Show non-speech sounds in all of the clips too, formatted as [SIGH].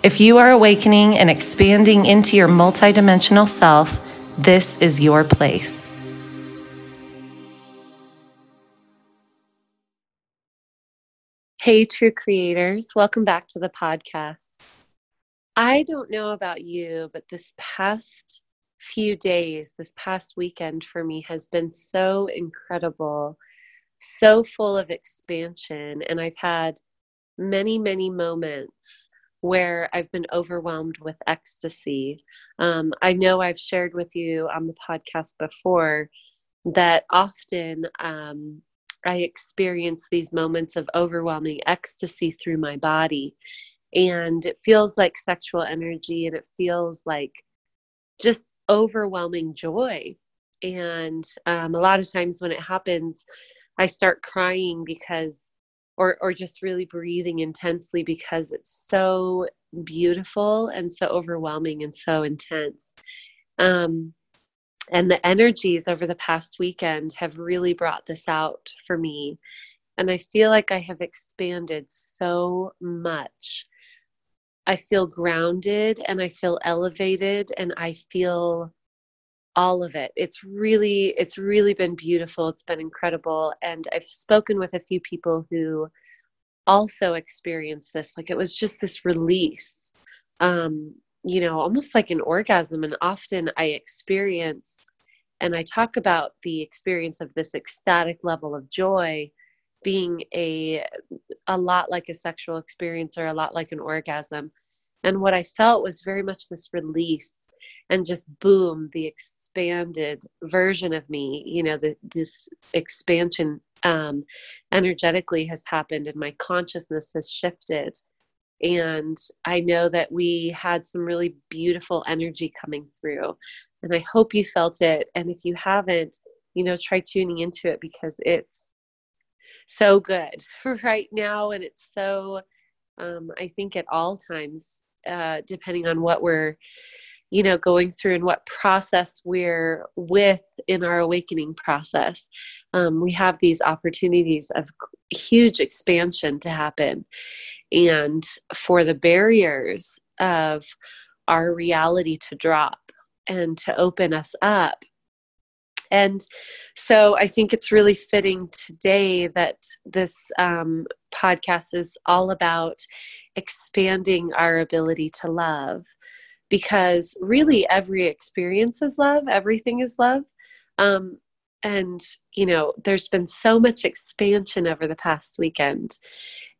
If you are awakening and expanding into your multidimensional self, this is your place. Hey, true creators, welcome back to the podcast. I don't know about you, but this past few days, this past weekend for me has been so incredible, so full of expansion. And I've had many, many moments where I've been overwhelmed with ecstasy. Um, I know I've shared with you on the podcast before that often um, I experience these moments of overwhelming ecstasy through my body. And it feels like sexual energy and it feels like just overwhelming joy. And um, a lot of times when it happens, I start crying because or or just really breathing intensely because it's so beautiful and so overwhelming and so intense. Um, and the energies over the past weekend have really brought this out for me. And i feel like i have expanded so much. I feel grounded and i feel elevated and i feel all of it. It's really it's really been beautiful. It's been incredible. And i've spoken with a few people who also experienced this. Like it was just this release um you know almost like an orgasm. And often i experience and i talk about the experience of this ecstatic level of joy being a a lot like a sexual experience or a lot like an orgasm. And what i felt was very much this release and just boom the expanded version of me you know the, this expansion um, energetically has happened and my consciousness has shifted. And i know that we had some really beautiful energy coming through and i hope you felt it. And if you haven't you know try tuning into it because it's so good [LAUGHS] right now and it's so um, i think at all times uh, depending on what we're you know going through and what process we're with in our awakening process. Um, we have these opportunities of huge expansion to happen. And for the barriers of our reality to drop and to open us up. And so I think it's really fitting today that this um, podcast is all about expanding our ability to love because really every experience is love, everything is love. Um, and, you know, there's been so much expansion over the past weekend.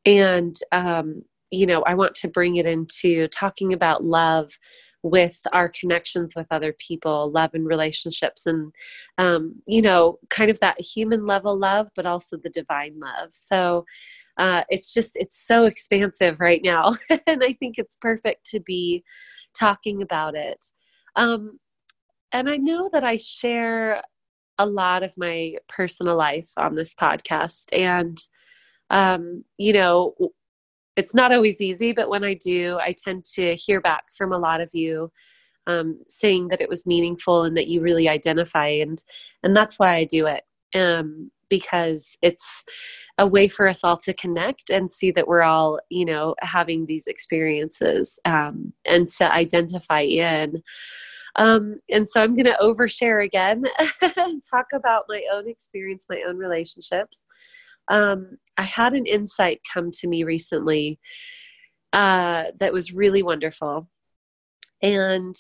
And, um, you know, I want to bring it into talking about love with our connections with other people, love and relationships, and, um, you know, kind of that human level love, but also the divine love. So, uh, it's just it's so expansive right now [LAUGHS] and i think it's perfect to be talking about it um, and i know that i share a lot of my personal life on this podcast and um, you know it's not always easy but when i do i tend to hear back from a lot of you um, saying that it was meaningful and that you really identify and and that's why i do it um, because it's a way for us all to connect and see that we're all you know having these experiences um, and to identify in. Um, and so i'm going to overshare again [LAUGHS] and talk about my own experience my own relationships. Um, i had an insight come to me recently uh, that was really wonderful and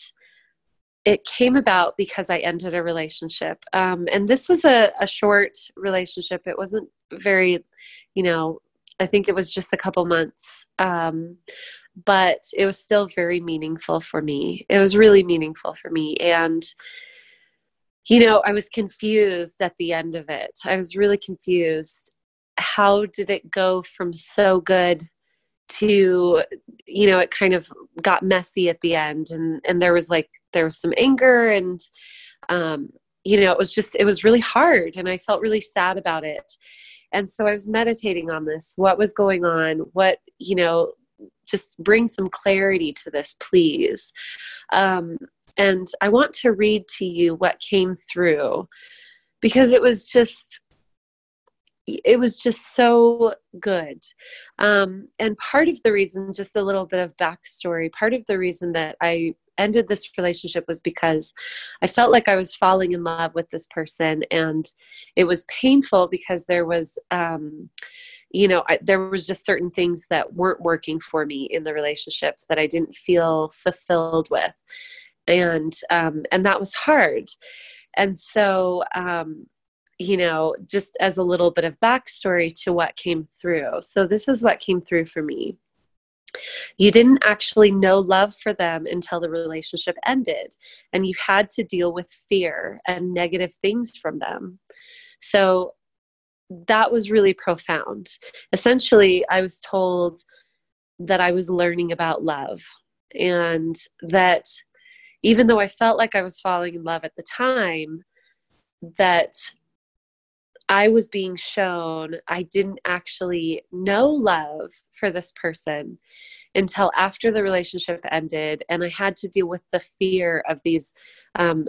it came about because I ended a relationship. Um, and this was a, a short relationship. It wasn't very, you know, I think it was just a couple months. Um, but it was still very meaningful for me. It was really meaningful for me. And, you know, I was confused at the end of it. I was really confused. How did it go from so good to you know it kind of got messy at the end. And and there was like there was some anger and um you know it was just it was really hard and i felt really sad about it. And so i was meditating on this what was going on what you know just bring some clarity to this please. Um and i want to read to you what came through because it was just it was just so good. Um, and part of the reason, just a little bit of backstory, part of the reason that I ended this relationship was because I felt like I was falling in love with this person. And it was painful because there was, um, you know, I, there was just certain things that weren't working for me in the relationship that I didn't feel fulfilled with. And, um, and that was hard. And so, um, you know, just as a little bit of backstory to what came through. So, this is what came through for me. You didn't actually know love for them until the relationship ended, and you had to deal with fear and negative things from them. So, that was really profound. Essentially, I was told that I was learning about love and that even though I felt like I was falling in love at the time, that I was being shown I didn't actually know love for this person until after the relationship ended, and I had to deal with the fear of these um,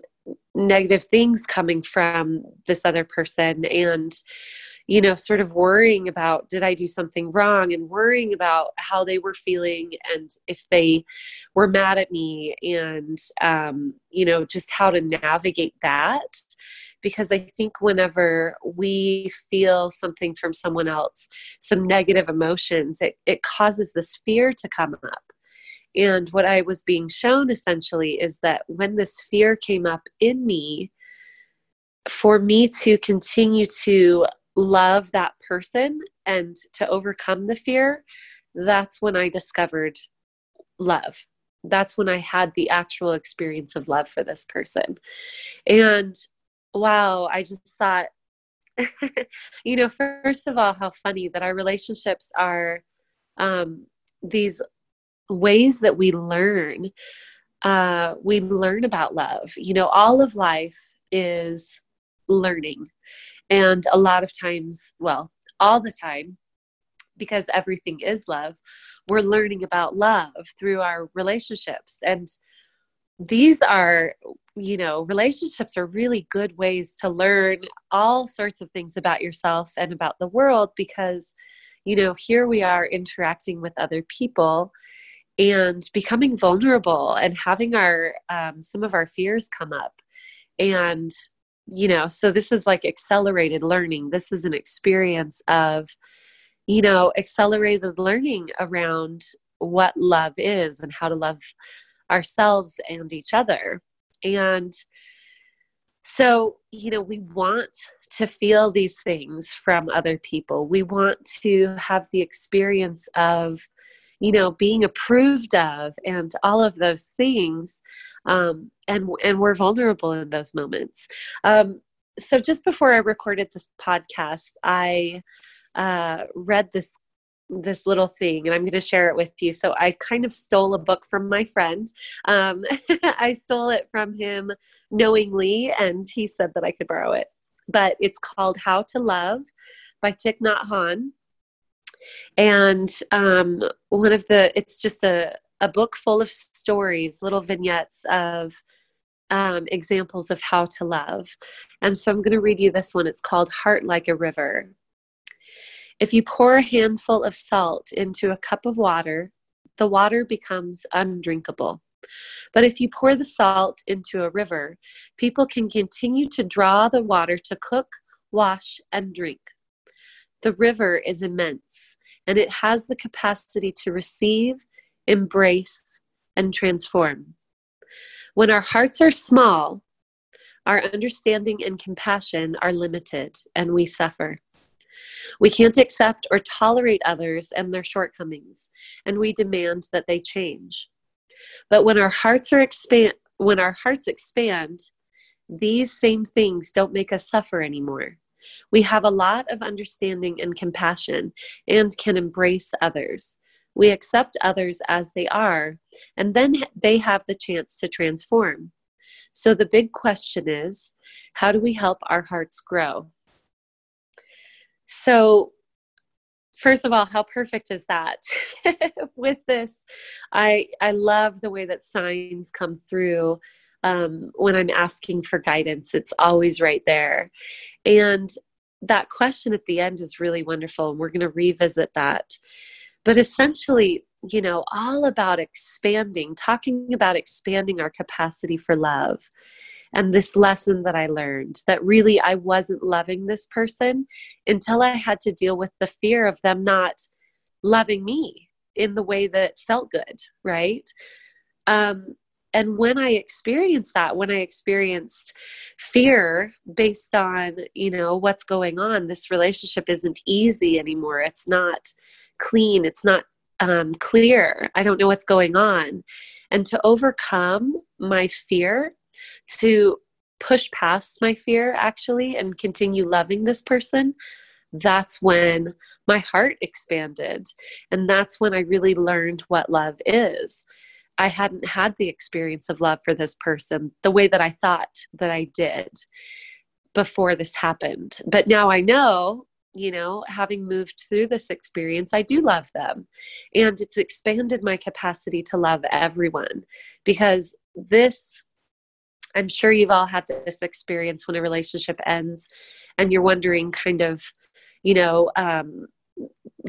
negative things coming from this other person and you know sort of worrying about did i do something wrong and worrying about how they were feeling and if they were mad at me and um, you know just how to navigate that because I think whenever we feel something from someone else, some negative emotions, it, it causes this fear to come up. And what I was being shown essentially is that when this fear came up in me, for me to continue to love that person and to overcome the fear, that's when I discovered love. That's when I had the actual experience of love for this person. And wow, I just thought, [LAUGHS] you know, first of all, how funny that our relationships are um, these ways that we learn. Uh, we learn about love. You know, all of life is learning. And a lot of times, well, all the time, because everything is love, we're learning about love through our relationships. And these are you know relationships are really good ways to learn all sorts of things about yourself and about the world because you know here we are interacting with other people and becoming vulnerable and having our um, some of our fears come up and you know so this is like accelerated learning this is an experience of you know accelerated learning around what love is and how to love ourselves and each other. And so, you know, we want to feel these things from other people. We want to have the experience of, you know, being approved of and all of those things. Um, and, and we're vulnerable in those moments. Um, so just before I recorded this podcast, I uh, read this this little thing and i'm going to share it with you so i kind of stole a book from my friend um, [LAUGHS] i stole it from him knowingly and he said that i could borrow it but it's called how to love by Thich Nhat and um, one of the it's just a, a book full of stories little vignettes of um, examples of how to love and so i'm going to read you this one it's called heart like a river if you pour a handful of salt into a cup of water, the water becomes undrinkable. But if you pour the salt into a river, people can continue to draw the water to cook, wash, and drink. The river is immense, and it has the capacity to receive, embrace, and transform. When our hearts are small, our understanding and compassion are limited, and we suffer. We can't accept or tolerate others and their shortcomings, and we demand that they change. But when our hearts are expand when our hearts expand, these same things don't make us suffer anymore. We have a lot of understanding and compassion and can embrace others. We accept others as they are, and then they have the chance to transform. So the big question is how do we help our hearts grow? So, first of all, how perfect is that? [LAUGHS] With this, I I love the way that signs come through um, when I'm asking for guidance. It's always right there, and that question at the end is really wonderful, and we're going to revisit that. But essentially, you know, all about expanding, talking about expanding our capacity for love. And this lesson that I learned that really I wasn't loving this person until I had to deal with the fear of them not loving me in the way that felt good, right? Um, and when I experienced that, when I experienced fear based on, you know, what's going on, this relationship isn't easy anymore. It's not clean. It's not um, clear. I don't know what's going on. And to overcome my fear, to push past my fear actually and continue loving this person, that's when my heart expanded. And that's when I really learned what love is. I hadn't had the experience of love for this person the way that I thought that I did before this happened. But now I know you know, having moved through this experience, I do love them. And it's expanded my capacity to love everyone because this, I'm sure you've all had this experience when a relationship ends and you're wondering, kind of, you know, um,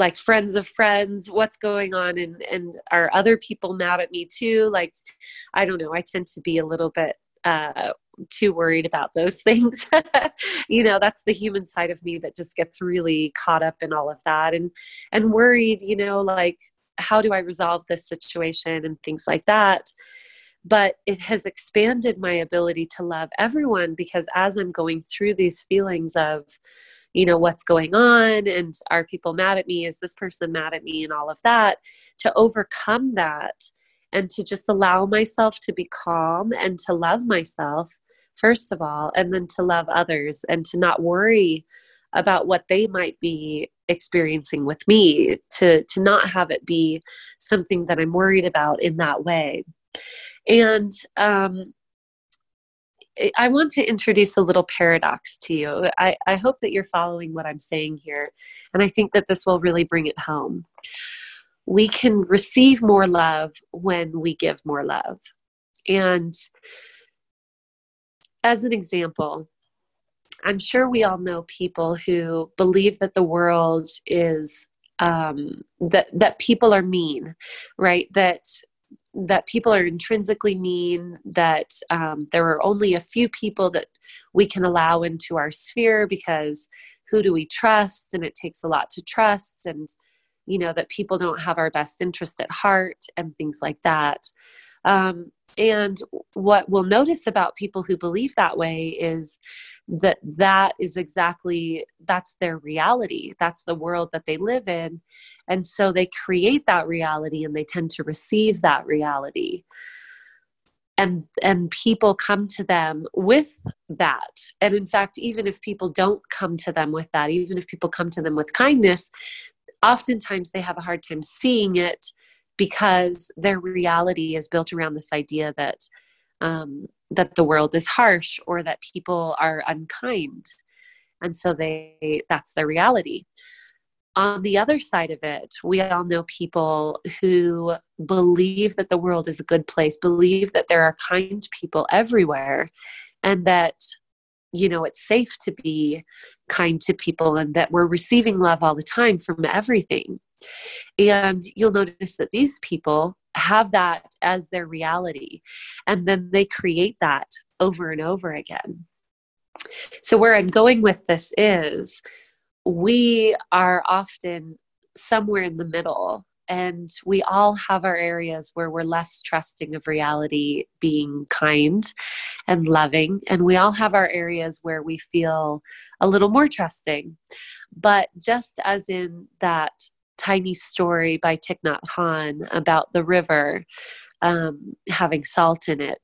like friends of friends what's going on and and are other people mad at me too like i don't know i tend to be a little bit uh too worried about those [LAUGHS] things. you know, that's the human side of me that just gets really caught up in all of that and and worried, you know, like how do I resolve this situation and things like that. But it has expanded my ability to love everyone because as I'm going through these feelings of, you know, what's going on and are people mad at me? Is this person mad at me? And all of that, to overcome that and to just allow myself to be calm and to love myself first of all, and then to love others and to not worry about what they might be experiencing with me, to, to not have it be something that I'm worried about in that way. And um, I want to introduce a little paradox to you. I, I hope that you're following what I'm saying here, and I think that this will really bring it home. We can receive more love when we give more love. And as an example, I'm sure we all know people who believe that the world is um, that that people are mean, right? That that people are intrinsically mean. That um, there are only a few people that we can allow into our sphere because who do we trust? And it takes a lot to trust, and you know that people don't have our best interest at heart, and things like that. Um, and what we'll notice about people who believe that way is that that is exactly that's their reality. That's the world that they live in. And so they create that reality and they tend to receive that reality. And and people come to them with that. And in fact even if people don't come to them with that even if people come to them with kindness oftentimes they have a hard time seeing it because their reality is built around this idea that um, that the world is harsh or that people are unkind. And so they that's their reality. On the other side of it we all know people who believe that the world is a good place believe that there are kind people everywhere and that you know it's safe to be kind to people and that we're receiving love all the time from everything and you'll notice that these people have that as their reality. And then they create that over and over again. So, where I'm going with this is we are often somewhere in the middle and we all have our areas where we're less trusting of reality being kind and loving and we all have our areas where we feel a little more trusting but just as in that tiny story by Thich Nhat Hanh about the river. Um, having salt in it.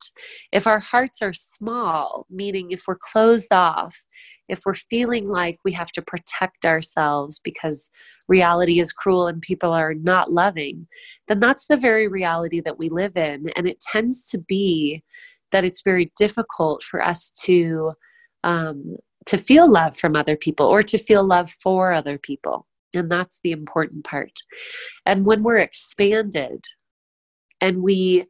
If our hearts are small, meaning if we're closed off, if we're feeling like we have to protect ourselves because reality is cruel and people are not loving, then that's the very reality that we live in. And it tends to be that it's very difficult for us to. Um, to feel love from other people or to feel love for other people. And that's the important part. And when we're expanded, and we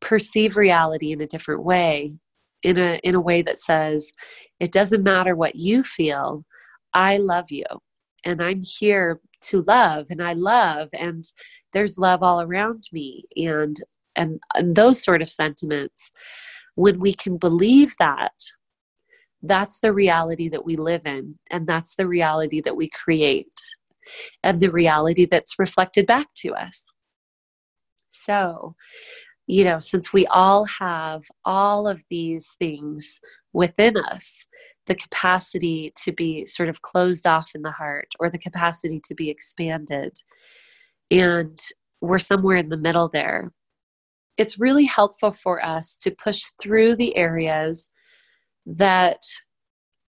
perceive reality in a different way in a in a way that says it doesn't matter what you feel i love you. And i'm here to love and i love and there's love all around me. And and, and those sort of sentiments when we can believe that that's the reality that we live in and that's the reality that we create and the reality that's reflected back to us so, you know, since we all have all of these things within us, the capacity to be sort of closed off in the heart or the capacity to be expanded, and we're somewhere in the middle there, it's really helpful for us to push through the areas that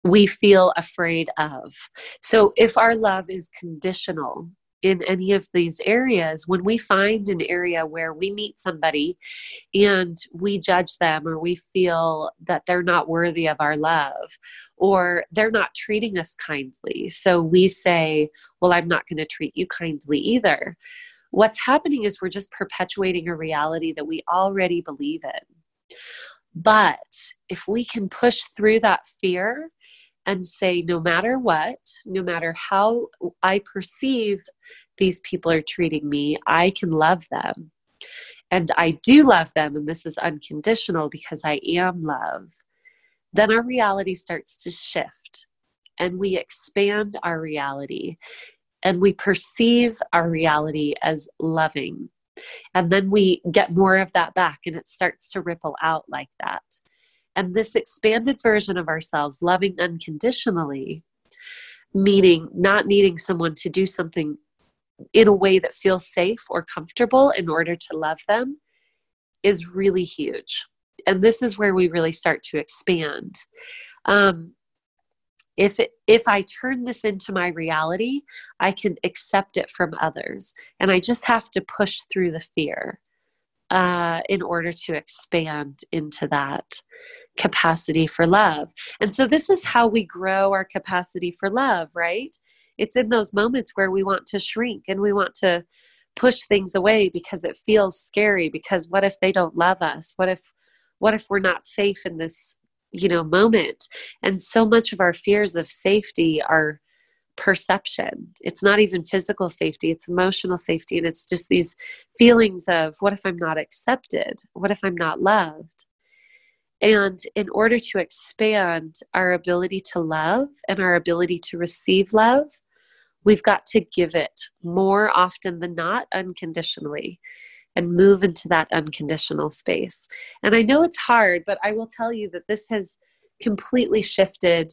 we feel afraid of. So if our love is conditional, in any of these areas, when we find an area where we meet somebody and we judge them or we feel that they're not worthy of our love or they're not treating us kindly, so we say, Well, I'm not going to treat you kindly either. What's happening is we're just perpetuating a reality that we already believe in. But if we can push through that fear and say, no matter what, no matter how I perceive these people are treating me, I can love them. And I do love them, and this is unconditional because I am love. Then our reality starts to shift and we expand our reality and we perceive our reality as loving. And then we get more of that back and it starts to ripple out like that. And this expanded version of ourselves, loving unconditionally, meaning not needing someone to do something in a way that feels safe or comfortable in order to love them, is really huge. And this is where we really start to expand. Um, if it, if I turn this into my reality, I can accept it from others, and I just have to push through the fear uh, in order to expand into that capacity for love. And so, this is how we grow our capacity for love, right? It's in those moments where we want to shrink and we want to push things away because it feels scary. Because what if they don't love us? What if, what if we're not safe in this, you know, moment? And so much of our fears of safety are perception. It's not even physical safety, it's emotional safety. And it's just these feelings of what if I'm not accepted? What if I'm not loved? And in order to expand our ability to love and our ability to receive love, we've got to give it more often than not unconditionally and move into that unconditional space. And I know it's hard, but I will tell you that this has completely shifted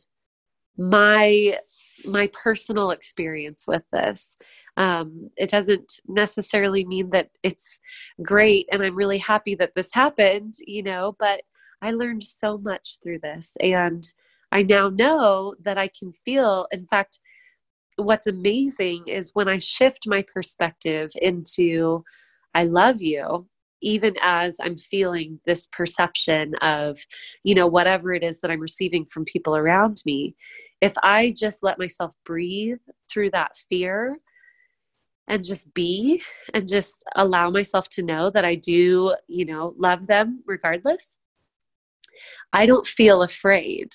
my my personal experience with this. Um, it doesn't necessarily mean that it's great and I'm really happy that this happened, you know, but I learned so much through this. And I now know that I can feel, in fact, what's amazing is when I shift my perspective into, I love you, even as I'm feeling this perception of, you know, whatever it is that I'm receiving from people around me, if I just let myself breathe through that fear and just be and just allow myself to know that I do, you know, love them regardless, I don't feel afraid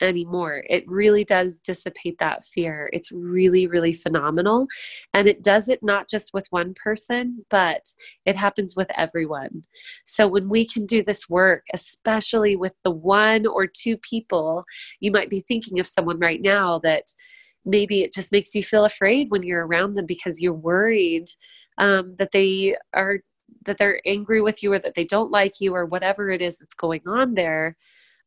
anymore. It really does dissipate that fear. It's really, really phenomenal. And it does it not just with one person, but it happens with everyone. So when we can do this work, especially with the one or two people, you might be thinking of someone right now that maybe it just makes you feel afraid when you're around them because you're worried um, that they are that they're angry with you or that they don't like you or whatever it is that's going on there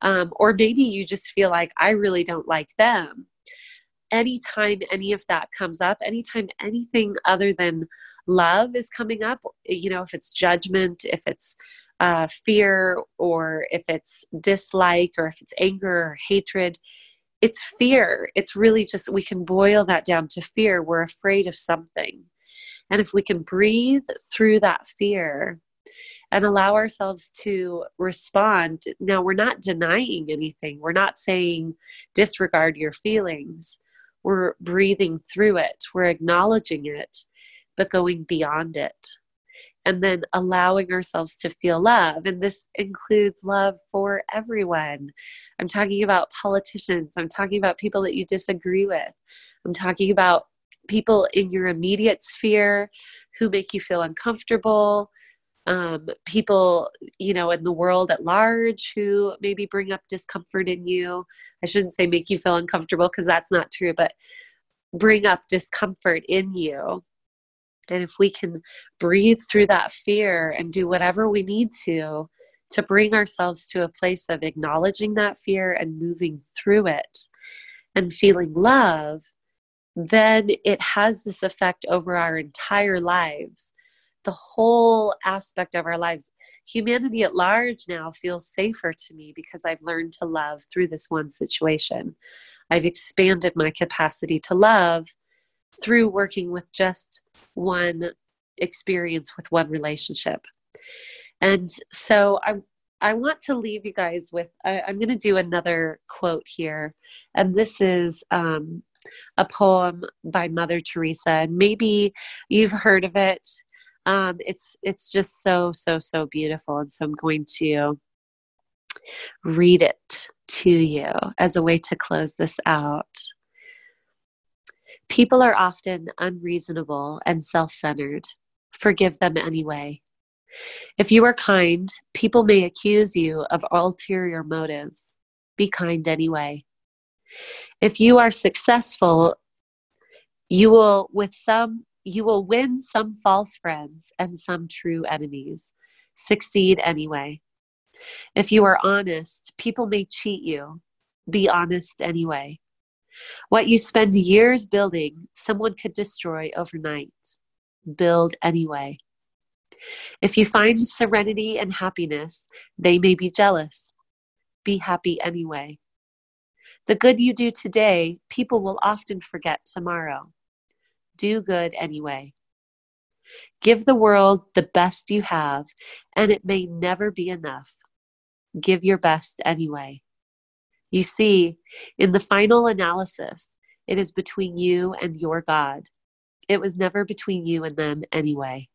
um, or maybe you just feel like i really don't like them anytime any of that comes up, anytime anything other than love is coming up, you know, if it's judgment, if it's uh, fear, or if it's dislike, or if it's anger or hatred, it's fear. It's really just, we can boil that down to fear. We're afraid of something. And if we can breathe through that fear and allow ourselves to respond, now we're not denying anything. We're not saying disregard your feelings. We're breathing through it. We're acknowledging it, but going beyond it. And then allowing ourselves to feel love. And this includes love for everyone. I'm talking about politicians. I'm talking about people that you disagree with. I'm talking about people in your immediate sphere who make you feel uncomfortable, um, people, you know, in the world at large who maybe bring up discomfort in you. I shouldn't say make you feel uncomfortable because that's not true, but bring up discomfort in you. And if we can breathe through that fear and do whatever we need to, to bring ourselves to a place of acknowledging that fear and moving through it and feeling love, then it has this effect over our entire lives. The whole aspect of our lives. Humanity at large now feels safer to me because I've learned to love through this one situation. I've expanded my capacity to love through working with just one experience with one relationship. And so I I want to leave you guys with I, am going to do another quote here, and this is um, a poem by Mother Teresa, maybe you've heard of it. Um, it's it's just so so so beautiful, and so I'm going to read it to you as a way to close this out. People are often unreasonable and self centered. Forgive them anyway. If you are kind, people may accuse you of ulterior motives. Be kind anyway. If you are successful, you will with some you will win some false friends and some true enemies. Succeed anyway. If you are honest, people may cheat you. Be honest anyway. What you spend years building, someone could destroy overnight. Build anyway. If you find serenity and happiness, they may be jealous. Be happy anyway. The good you do today, people will often forget tomorrow. Do good anyway. Give the world the best you have, and it may never be enough. Give your best anyway. You see, in the final analysis, it is between you and your God. It was never between you and them anyway.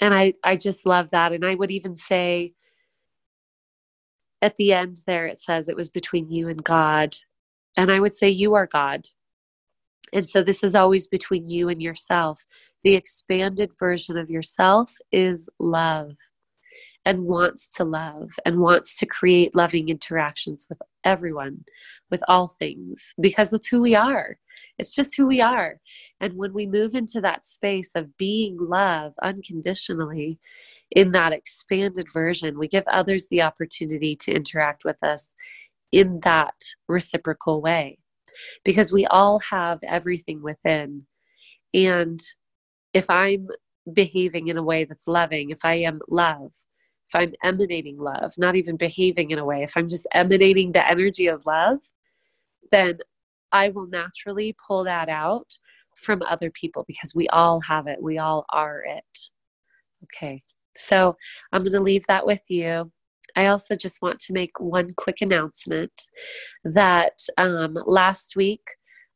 And I, I just love that. And I would even say, at the end there it says it was between you and God. And I would say you are God. And so this is always between you and yourself. The expanded version of yourself is love and wants to love and wants to create loving interactions with everyone, with all things, because that's who we are. It's just who we are. And when we move into that space of being love unconditionally in that expanded version, we give others the opportunity to interact with us in that reciprocal way because we all have everything within. And if I'm behaving in a way that's loving, if I am love, if I'm emanating love, not even behaving in a way, if I'm just emanating the energy of love, then I will naturally pull that out from other people because we all have it. We all are it. Okay, so I'm going to leave that with you. I also just want to make one quick announcement that um, last week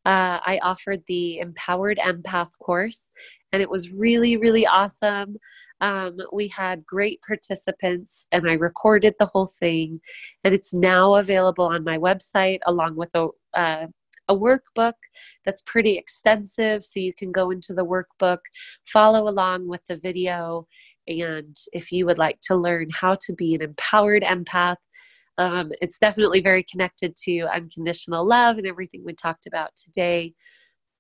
uh, I offered the Empowered Empath course, and it was really, really awesome. Um, we had great participants, and I recorded the whole thing, and it's now available on my website along with a uh, a workbook that's pretty extensive. So you can go into the workbook, follow along with the video, and if you would like to learn how to be an empowered empath, um, it's definitely very connected to unconditional love and everything we talked about today.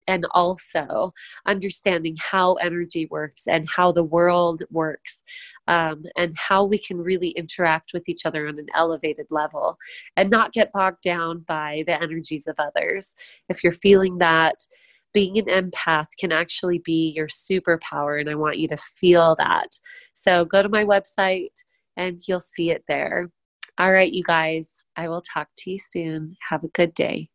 And also understanding how energy works and how the world works um, and how we can really interact with each other on an elevated level and not get bogged down by the energies of others. If you're feeling that, being an empath can actually be your superpower, and I want you to feel that. So go to my website and you'll see it there. All right, you guys, I will talk to you soon. Have a good day.